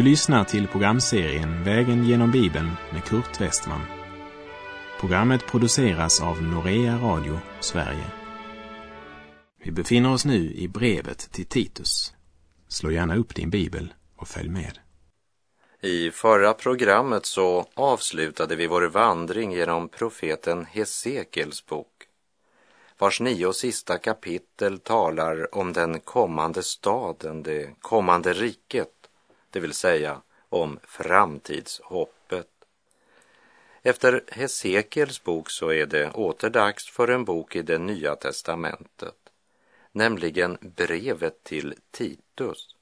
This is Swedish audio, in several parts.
Du lyssnar till programserien Vägen genom Bibeln med Kurt Westman. Programmet produceras av Norea Radio Sverige. Vi befinner oss nu i brevet till Titus. Slå gärna upp din bibel och följ med. I förra programmet så avslutade vi vår vandring genom profeten Hesekiels bok, vars nio och sista kapitel talar om den kommande staden, det kommande riket, det vill säga om framtidshoppet. Efter Hesekiels bok så är det åter dags för en bok i det nya testamentet, nämligen brevet till Titus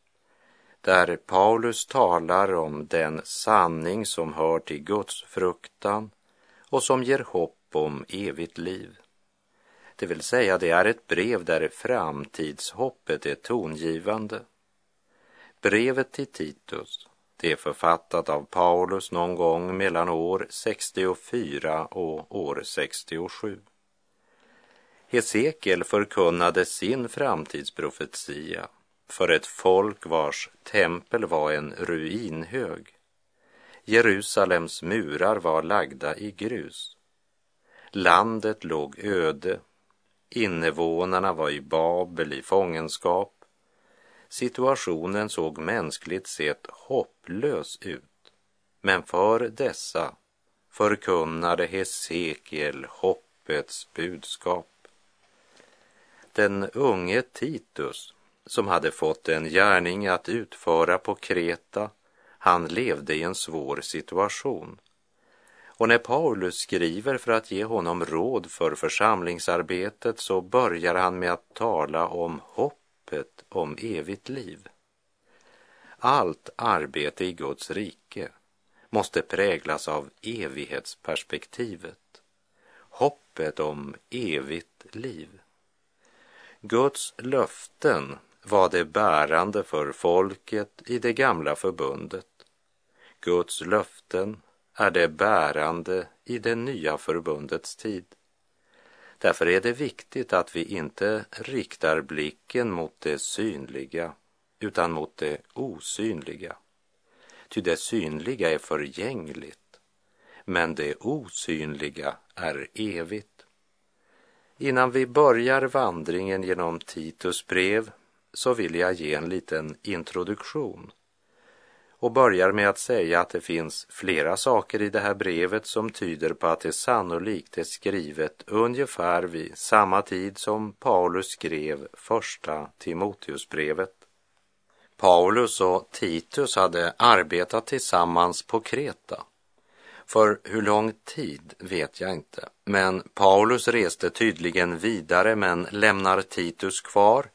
där Paulus talar om den sanning som hör till Guds fruktan och som ger hopp om evigt liv. Det vill säga, det är ett brev där framtidshoppet är tongivande. Brevet till Titus, det är författat av Paulus någon gång mellan år 64 och år 67. Hesekiel förkunnade sin framtidsprofetia för ett folk vars tempel var en ruinhög. Jerusalems murar var lagda i grus. Landet låg öde. Invånarna var i Babel i fångenskap. Situationen såg mänskligt sett hopplös ut. Men för dessa förkunnade Hesekiel hoppets budskap. Den unge Titus som hade fått en gärning att utföra på Kreta, han levde i en svår situation. Och när Paulus skriver för att ge honom råd för församlingsarbetet så börjar han med att tala om hoppet om evigt liv. Allt arbete i Guds rike måste präglas av evighetsperspektivet, hoppet om evigt liv. Guds löften var det bärande för folket i det gamla förbundet. Guds löften är det bärande i det nya förbundets tid. Därför är det viktigt att vi inte riktar blicken mot det synliga utan mot det osynliga. Ty det synliga är förgängligt, men det osynliga är evigt. Innan vi börjar vandringen genom Titus brev så vill jag ge en liten introduktion och börjar med att säga att det finns flera saker i det här brevet som tyder på att det sannolikt är skrivet ungefär vid samma tid som Paulus skrev första Timoteusbrevet. Paulus och Titus hade arbetat tillsammans på Kreta. För hur lång tid vet jag inte, men Paulus reste tydligen vidare men lämnar Titus kvar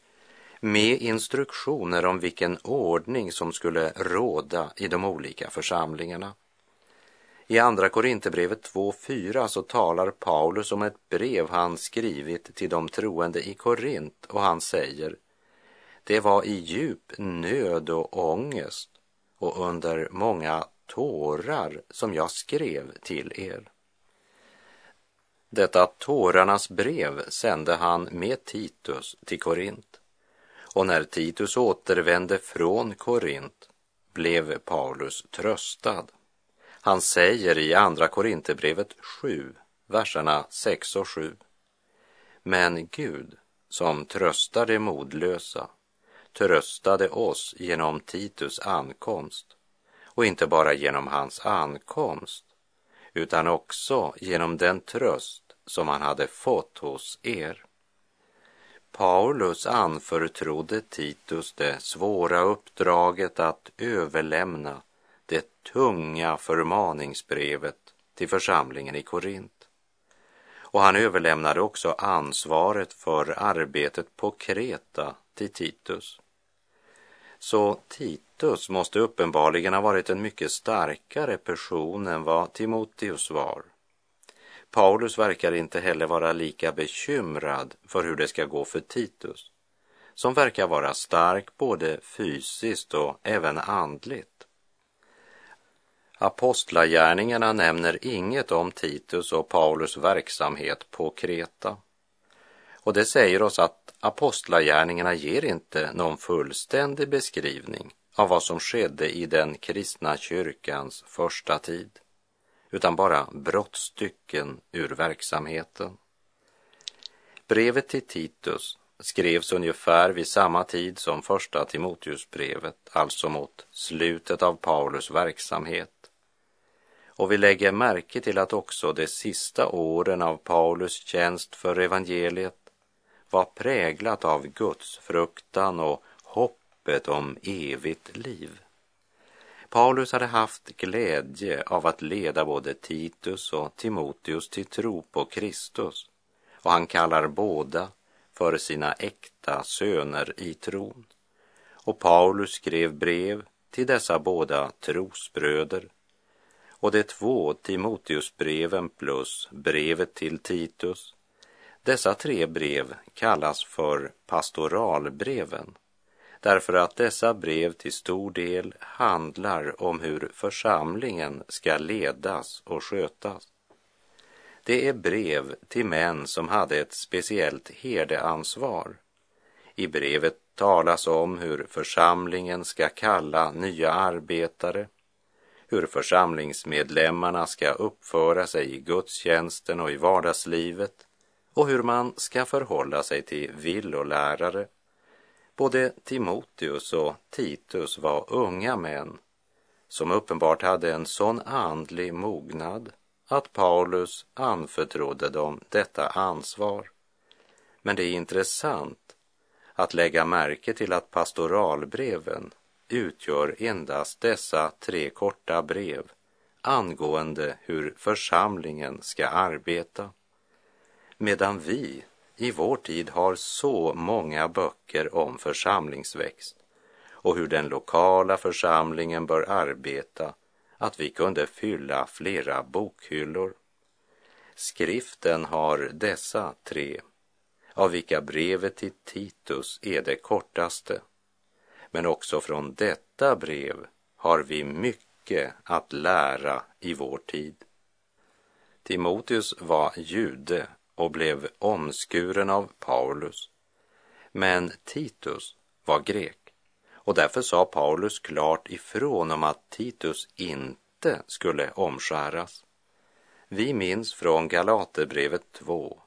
med instruktioner om vilken ordning som skulle råda i de olika församlingarna. I Andra Korinthierbrevet 2.4 så talar Paulus om ett brev han skrivit till de troende i Korint och han säger Det var i djup nöd och ångest och under många tårar som jag skrev till er. Detta tårarnas brev sände han med Titus till Korint. Och när Titus återvände från Korint blev Paulus tröstad. Han säger i Andra Korinthierbrevet 7, verserna 6 och 7. Men Gud, som tröstar de modlösa, tröstade oss genom Titus ankomst och inte bara genom hans ankomst utan också genom den tröst som han hade fått hos er. Paulus anförtrodde Titus det svåra uppdraget att överlämna det tunga förmaningsbrevet till församlingen i Korint. Och han överlämnade också ansvaret för arbetet på Kreta till Titus. Så Titus måste uppenbarligen ha varit en mycket starkare person än vad Timoteus var. Paulus verkar inte heller vara lika bekymrad för hur det ska gå för Titus, som verkar vara stark både fysiskt och även andligt. Apostlagärningarna nämner inget om Titus och Paulus verksamhet på Kreta. Och det säger oss att apostlagärningarna ger inte någon fullständig beskrivning av vad som skedde i den kristna kyrkans första tid, utan bara brottstycken ur verksamheten. Brevet till Titus skrevs ungefär vid samma tid som första Timoteusbrevet, alltså mot slutet av Paulus verksamhet. Och vi lägger märke till att också de sista åren av Paulus tjänst för evangeliet var präglat av Guds fruktan och hoppet om evigt liv. Paulus hade haft glädje av att leda både Titus och Timoteus till tro på Kristus och han kallar båda för sina äkta söner i tron. Och Paulus skrev brev till dessa båda trosbröder och de två Timoteusbreven plus brevet till Titus. Dessa tre brev kallas för pastoralbreven därför att dessa brev till stor del handlar om hur församlingen ska ledas och skötas. Det är brev till män som hade ett speciellt herdeansvar. I brevet talas om hur församlingen ska kalla nya arbetare, hur församlingsmedlemmarna ska uppföra sig i gudstjänsten och i vardagslivet och hur man ska förhålla sig till villolärare. Både Timoteus och Titus var unga män som uppenbart hade en sån andlig mognad att Paulus anförtrodde dem detta ansvar. Men det är intressant att lägga märke till att pastoralbreven utgör endast dessa tre korta brev angående hur församlingen ska arbeta. Medan vi i vår tid har så många böcker om församlingsväxt och hur den lokala församlingen bör arbeta att vi kunde fylla flera bokhyllor. Skriften har dessa tre, av vilka brevet till Titus är det kortaste. Men också från detta brev har vi mycket att lära i vår tid. Timoteus var jude och blev omskuren av Paulus. Men Titus var grek. Och därför sa Paulus klart ifrån om att Titus inte skulle omskäras. Vi minns från Galaterbrevet 2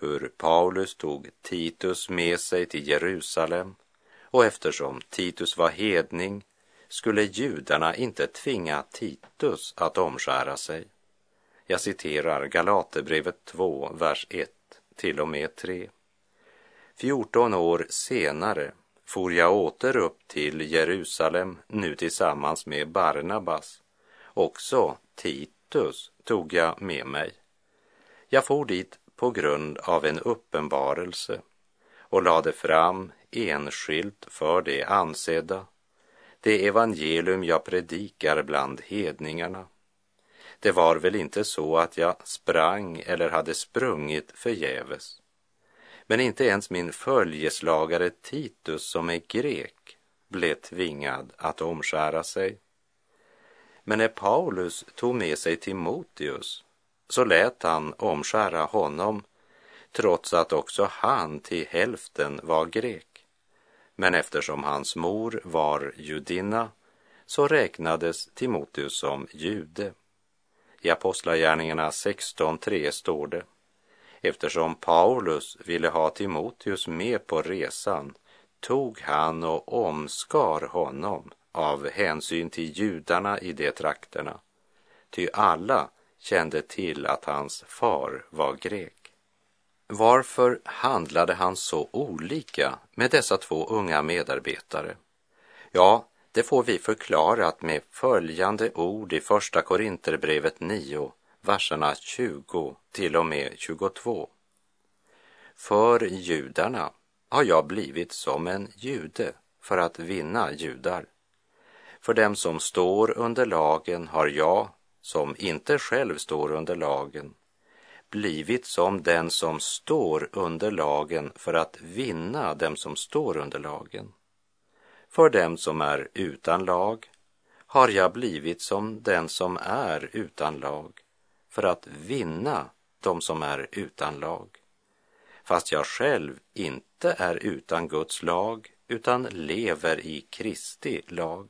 hur Paulus tog Titus med sig till Jerusalem och eftersom Titus var hedning skulle judarna inte tvinga Titus att omskära sig. Jag citerar Galaterbrevet 2, vers 1 till och med 3. 14 år senare for jag åter upp till Jerusalem, nu tillsammans med Barnabas. Också Titus tog jag med mig. Jag for dit på grund av en uppenbarelse och lade fram enskilt för det ansedda, det evangelium jag predikar bland hedningarna. Det var väl inte så att jag sprang eller hade sprungit förgäves. Men inte ens min följeslagare Titus som är grek blev tvingad att omskära sig. Men när Paulus tog med sig Timoteus så lät han omskära honom trots att också han till hälften var grek. Men eftersom hans mor var judinna så räknades Timoteus som jude. I Apostlagärningarna 16.3 står det Eftersom Paulus ville ha Timoteus med på resan tog han och omskar honom av hänsyn till judarna i de trakterna, ty alla kände till att hans far var grek. Varför handlade han så olika med dessa två unga medarbetare? Ja, det får vi förklarat med följande ord i Första Korinterbrevet 9, verserna 20 till och med 22. För judarna har jag blivit som en jude för att vinna judar. För dem som står under lagen har jag, som inte själv står under lagen, blivit som den som står under lagen för att vinna dem som står under lagen. För dem som är utan lag har jag blivit som den som är utan lag för att vinna de som är utan lag. Fast jag själv inte är utan Guds lag utan lever i Kristi lag.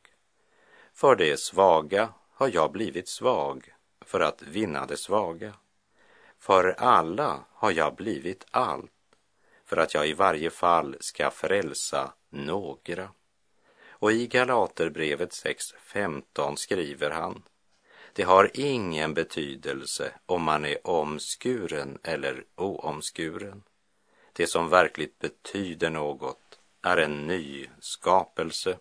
För det svaga har jag blivit svag för att vinna det svaga. För alla har jag blivit allt för att jag i varje fall ska frälsa några. Och i Galaterbrevet 6.15 skriver han det har ingen betydelse om man är omskuren eller oomskuren. Det som verkligt betyder något är en ny skapelse.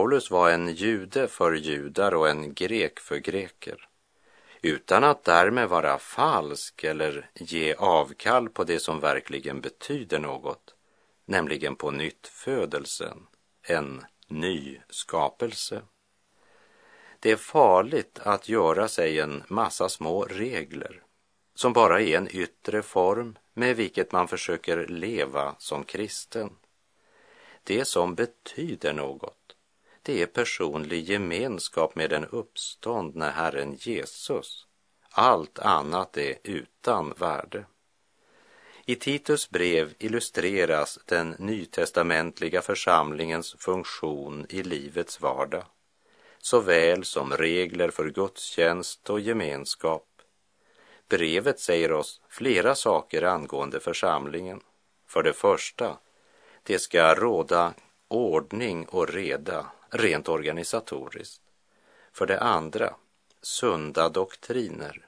Paulus var en jude för judar och en grek för greker. Utan att därmed vara falsk eller ge avkall på det som verkligen betyder något, nämligen på nytt födelsen, en ny skapelse. Det är farligt att göra sig en massa små regler som bara är en yttre form med vilket man försöker leva som kristen. Det som betyder något det är personlig gemenskap med den uppståndne Herren Jesus. Allt annat är utan värde. I Titus brev illustreras den nytestamentliga församlingens funktion i livets vardag, såväl som regler för gudstjänst och gemenskap. Brevet säger oss flera saker angående församlingen. För det första, det ska råda ordning och reda rent organisatoriskt. För det andra, sunda doktriner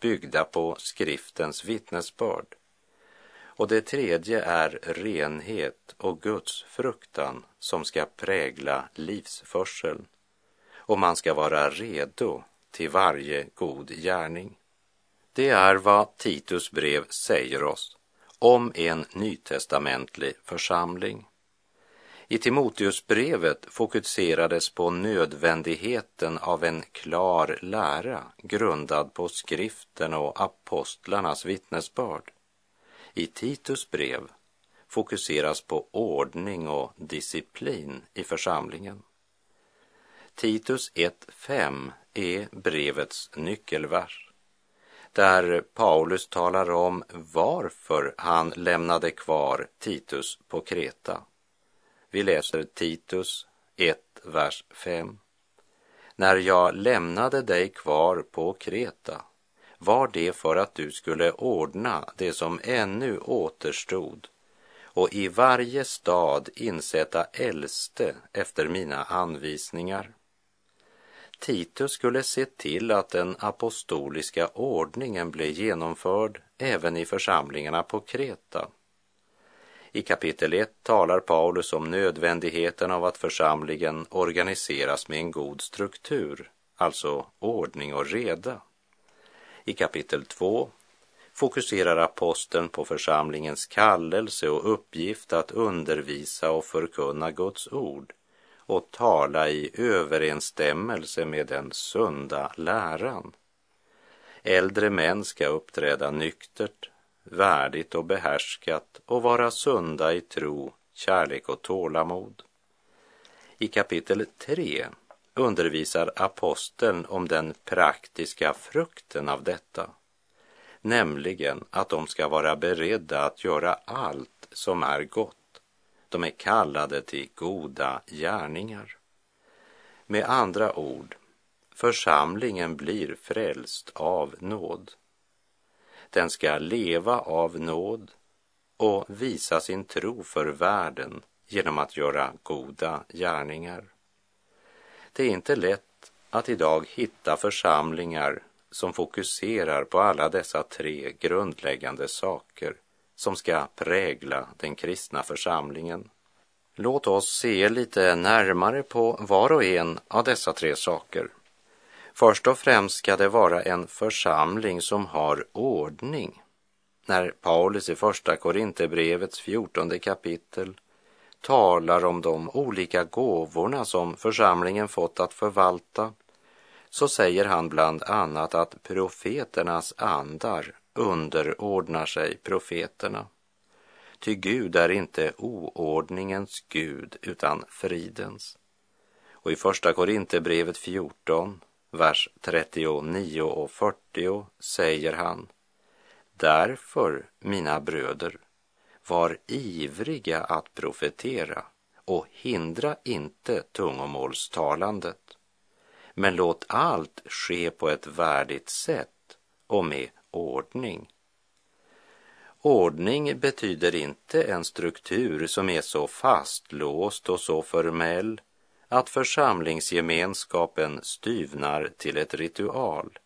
byggda på skriftens vittnesbörd. Och det tredje är renhet och Guds fruktan som ska prägla livsförseln. Och man ska vara redo till varje god gärning. Det är vad Titus brev säger oss om en nytestamentlig församling. I Timoteusbrevet fokuserades på nödvändigheten av en klar lära grundad på skriften och apostlarnas vittnesbörd. I Titus brev fokuseras på ordning och disciplin i församlingen. Titus 1.5 är brevets nyckelvers där Paulus talar om varför han lämnade kvar Titus på Kreta. Vi läser Titus 1, vers 5. När jag lämnade dig kvar på Kreta var det för att du skulle ordna det som ännu återstod och i varje stad insätta äldste efter mina anvisningar. Titus skulle se till att den apostoliska ordningen blev genomförd även i församlingarna på Kreta i kapitel 1 talar Paulus om nödvändigheten av att församlingen organiseras med en god struktur, alltså ordning och reda. I kapitel 2 fokuserar aposteln på församlingens kallelse och uppgift att undervisa och förkunna Guds ord och tala i överensstämmelse med den sunda läran. Äldre män ska uppträda nyktert, värdigt och behärskat och vara sunda i tro, kärlek och tålamod. I kapitel 3 undervisar aposteln om den praktiska frukten av detta, nämligen att de ska vara beredda att göra allt som är gott. De är kallade till goda gärningar. Med andra ord, församlingen blir frälst av nåd. Den ska leva av nåd och visa sin tro för världen genom att göra goda gärningar. Det är inte lätt att idag hitta församlingar som fokuserar på alla dessa tre grundläggande saker som ska prägla den kristna församlingen. Låt oss se lite närmare på var och en av dessa tre saker. Först och främst ska det vara en församling som har ordning. När Paulus i första Korinthierbrevets fjortonde kapitel talar om de olika gåvorna som församlingen fått att förvalta så säger han bland annat att profeternas andar underordnar sig profeterna. Ty Gud är inte oordningens Gud utan fridens. Och i Första Korinthierbrevet 14, vers 39 och 40 säger han Därför, mina bröder, var ivriga att profetera och hindra inte tungomålstalandet. Men låt allt ske på ett värdigt sätt och med ordning. Ordning betyder inte en struktur som är så fastlåst och så formell att församlingsgemenskapen styvnar till ett ritual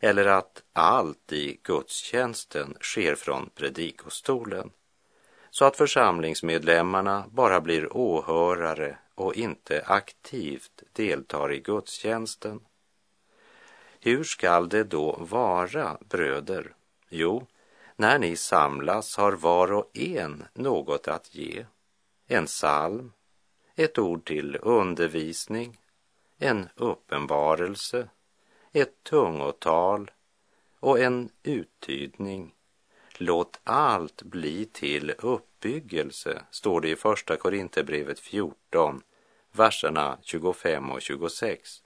eller att allt i gudstjänsten sker från predikostolen så att församlingsmedlemmarna bara blir åhörare och inte aktivt deltar i gudstjänsten. Hur skall det då vara, bröder? Jo, när ni samlas har var och en något att ge. En psalm, ett ord till undervisning, en uppenbarelse, ett tungotal och en uttydning. Låt allt bli till uppbyggelse, står det i Första Korinthierbrevet 14, verserna 25 och 26.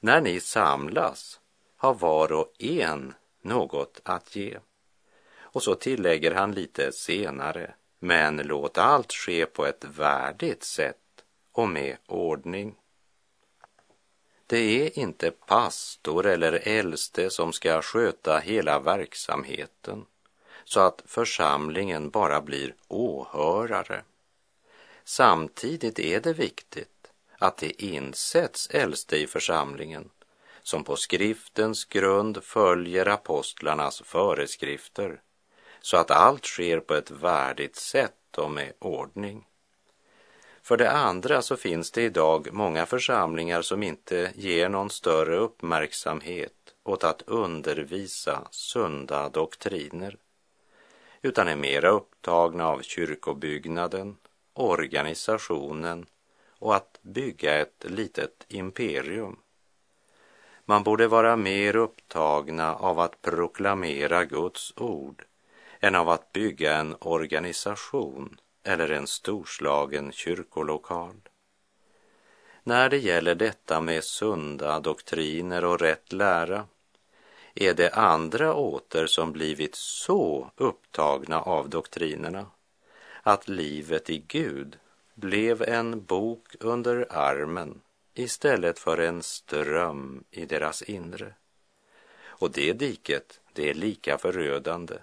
När ni samlas har var och en något att ge. Och så tillägger han lite senare, men låt allt ske på ett värdigt sätt och med ordning. Det är inte pastor eller äldste som ska sköta hela verksamheten så att församlingen bara blir åhörare. Samtidigt är det viktigt att det insätts äldste i församlingen som på skriftens grund följer apostlarnas föreskrifter så att allt sker på ett värdigt sätt och med ordning. För det andra så finns det idag många församlingar som inte ger någon större uppmärksamhet åt att undervisa sunda doktriner utan är mera upptagna av kyrkobyggnaden, organisationen och att bygga ett litet imperium. Man borde vara mer upptagna av att proklamera Guds ord än av att bygga en organisation eller en storslagen kyrkolokal. När det gäller detta med sunda doktriner och rätt lära är det andra åter som blivit så upptagna av doktrinerna att livet i Gud blev en bok under armen istället för en ström i deras inre. Och det diket, det är lika förödande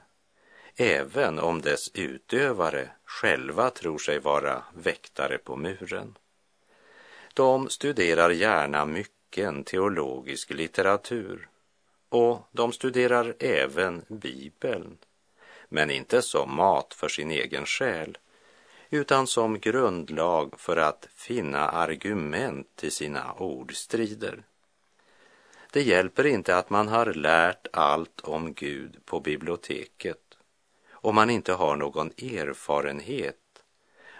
även om dess utövare själva tror sig vara väktare på muren. De studerar gärna mycken teologisk litteratur och de studerar även Bibeln, men inte som mat för sin egen själ utan som grundlag för att finna argument till sina ordstrider. Det hjälper inte att man har lärt allt om Gud på biblioteket om man inte har någon erfarenhet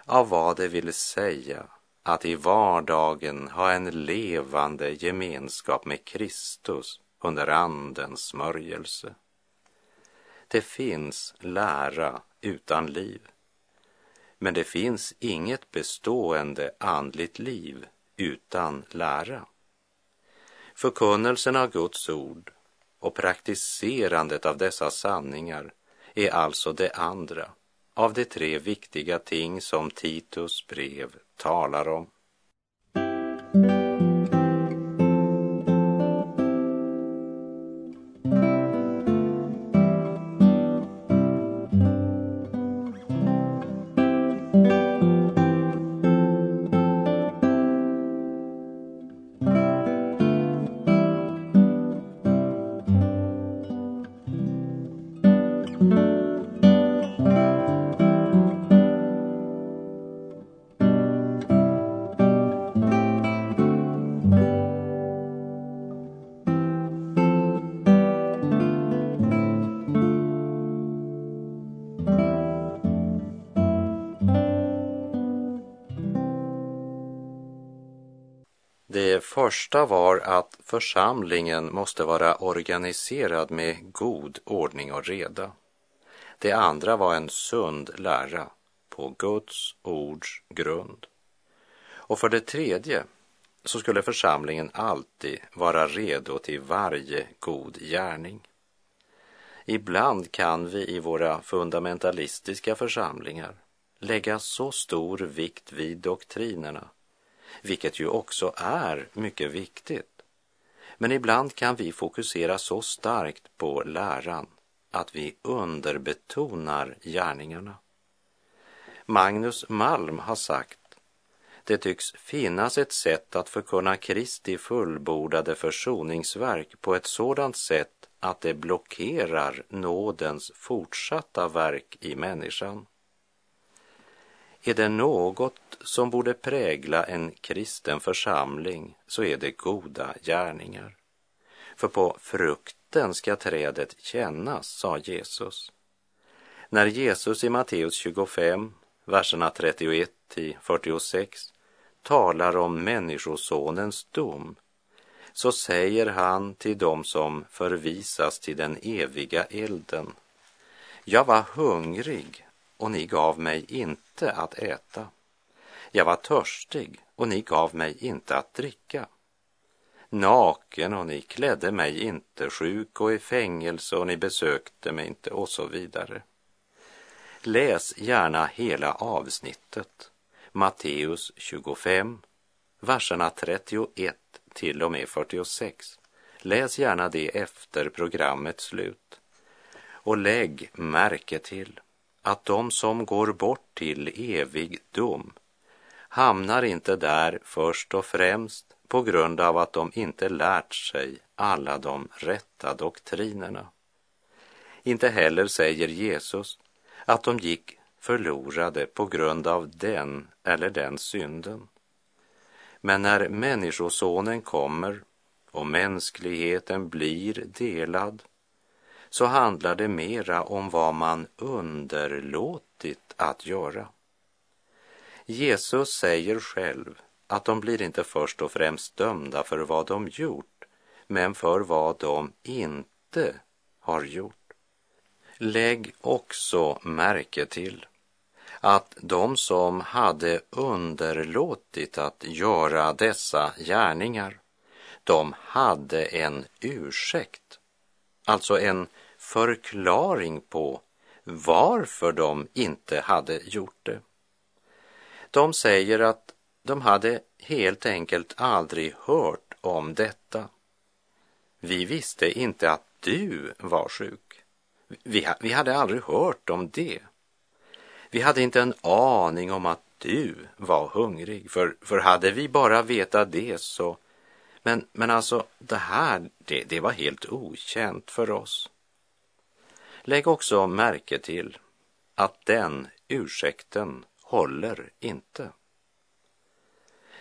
av vad det vill säga att i vardagen ha en levande gemenskap med Kristus under Andens smörjelse. Det finns lära utan liv, men det finns inget bestående andligt liv utan lära. Förkunnelsen av Guds ord och praktiserandet av dessa sanningar är alltså det andra av de tre viktiga ting som Titus brev talar om. Första var att församlingen måste vara organiserad med god ordning och reda. Det andra var en sund lära på Guds ords grund. Och för det tredje så skulle församlingen alltid vara redo till varje god gärning. Ibland kan vi i våra fundamentalistiska församlingar lägga så stor vikt vid doktrinerna, vilket ju också är mycket viktigt. Men ibland kan vi fokusera så starkt på läran att vi underbetonar gärningarna. Magnus Malm har sagt det tycks finnas ett sätt att förkunna Kristi fullbordade försoningsverk på ett sådant sätt att det blockerar nådens fortsatta verk i människan. Är det något som borde prägla en kristen församling så är det goda gärningar. För på frukten ska trädet kännas, sa Jesus. När Jesus i Matteus 25, verserna 31 till 46 talar om Människosonens dom så säger han till dem som förvisas till den eviga elden. Jag var hungrig och ni gav mig inte att äta. Jag var törstig och ni gav mig inte att dricka. Naken och ni klädde mig inte, sjuk och i fängelse och ni besökte mig inte och så vidare. Läs gärna hela avsnittet Matteus 25, verserna 31 till och med 46. Läs gärna det efter programmets slut. Och lägg märke till att de som går bort till evig dom hamnar inte där först och främst på grund av att de inte lärt sig alla de rätta doktrinerna. Inte heller säger Jesus att de gick förlorade på grund av den eller den synden. Men när Människosonen kommer och mänskligheten blir delad så handlar det mera om vad man underlåtit att göra. Jesus säger själv att de blir inte först och främst dömda för vad de gjort, men för vad de inte har gjort. Lägg också märke till att de som hade underlåtit att göra dessa gärningar, de hade en ursäkt, alltså en förklaring på varför de inte hade gjort det. De säger att de hade helt enkelt aldrig hört om detta. Vi visste inte att du var sjuk. Vi, vi hade aldrig hört om det. Vi hade inte en aning om att du var hungrig, för, för hade vi bara vetat det så... Men, men alltså, det här, det, det var helt okänt för oss. Lägg också märke till att den ursäkten håller inte.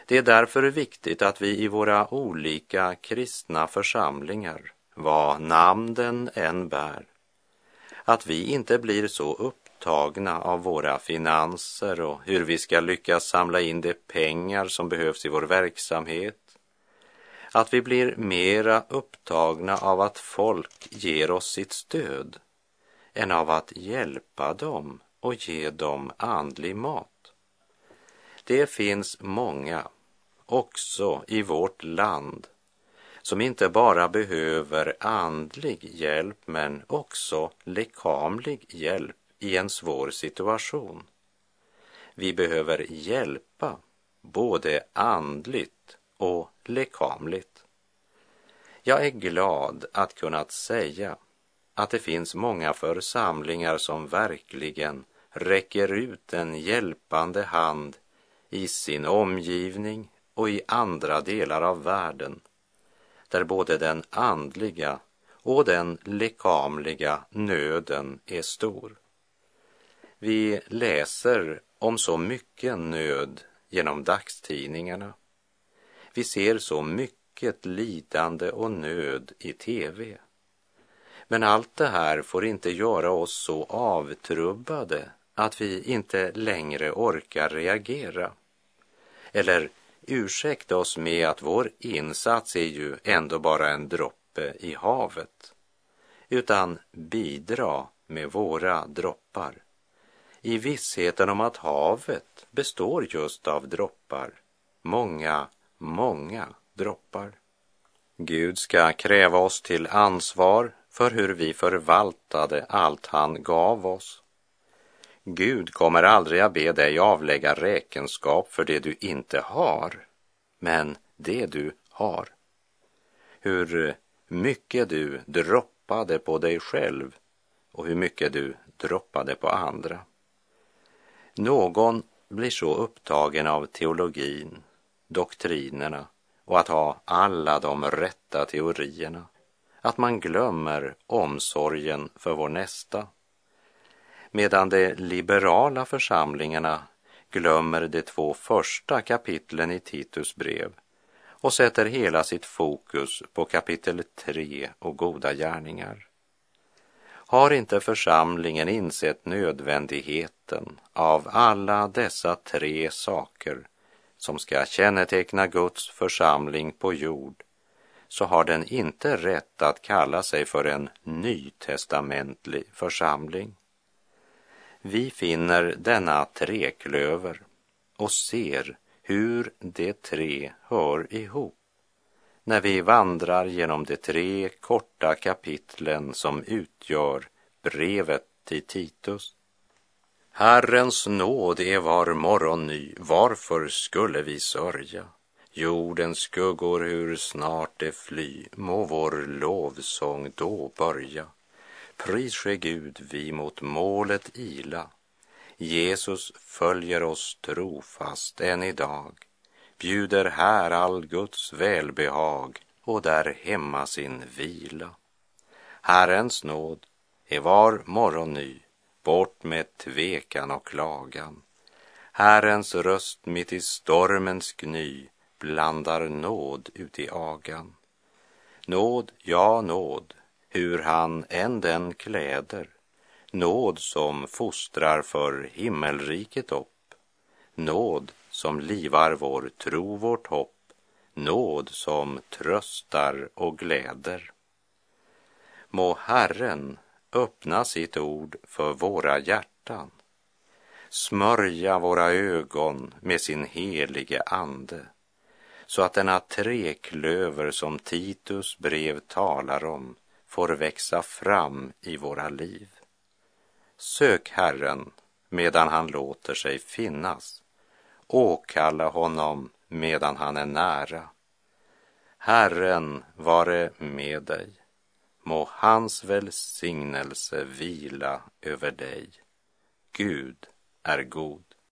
Det är därför viktigt att vi i våra olika kristna församlingar, vad namnen än bär, att vi inte blir så upptagna av våra finanser och hur vi ska lyckas samla in de pengar som behövs i vår verksamhet. Att vi blir mera upptagna av att folk ger oss sitt stöd än av att hjälpa dem och ge dem andlig mat. Det finns många, också i vårt land, som inte bara behöver andlig hjälp men också lekamlig hjälp i en svår situation. Vi behöver hjälpa både andligt och lekamligt. Jag är glad att kunna säga att det finns många församlingar som verkligen räcker ut en hjälpande hand i sin omgivning och i andra delar av världen där både den andliga och den lekamliga nöden är stor. Vi läser om så mycket nöd genom dagstidningarna. Vi ser så mycket lidande och nöd i tv. Men allt det här får inte göra oss så avtrubbade att vi inte längre orkar reagera eller ursäkta oss med att vår insats är ju ändå bara en droppe i havet, utan bidra med våra droppar i vissheten om att havet består just av droppar, många, många droppar. Gud ska kräva oss till ansvar för hur vi förvaltade allt han gav oss. Gud kommer aldrig att be dig avlägga räkenskap för det du inte har, men det du har. Hur mycket du droppade på dig själv och hur mycket du droppade på andra. Någon blir så upptagen av teologin, doktrinerna och att ha alla de rätta teorierna att man glömmer omsorgen för vår nästa. Medan de liberala församlingarna glömmer de två första kapitlen i Titus brev och sätter hela sitt fokus på kapitel 3 och goda gärningar. Har inte församlingen insett nödvändigheten av alla dessa tre saker som ska känneteckna Guds församling på jord så har den inte rätt att kalla sig för en nytestamentlig församling. Vi finner denna treklöver och ser hur de tre hör ihop när vi vandrar genom de tre korta kapitlen som utgör brevet till Titus. Herrens nåd är var morgon ny, varför skulle vi sörja? Jordens skuggor hur snart det fly, må vår lovsång då börja. Pris ske Gud, vi mot målet ila. Jesus följer oss trofast än idag bjuder här all Guds välbehag och där hemma sin vila. Herrens nåd är var morgon ny, bort med tvekan och klagan. Herrens röst mitt i stormens gny blandar nåd ut i agan. Nåd, ja nåd, hur han än den kläder, nåd som fostrar för himmelriket upp, nåd som livar vår tro, vårt hopp, nåd som tröstar och gläder. Må Herren öppna sitt ord för våra hjärtan, smörja våra ögon med sin helige ande, så att denna treklöver som Titus brev talar om får växa fram i våra liv. Sök Herren medan han låter sig finnas åkalla honom medan han är nära. Herren vare med dig. Må hans välsignelse vila över dig. Gud är god.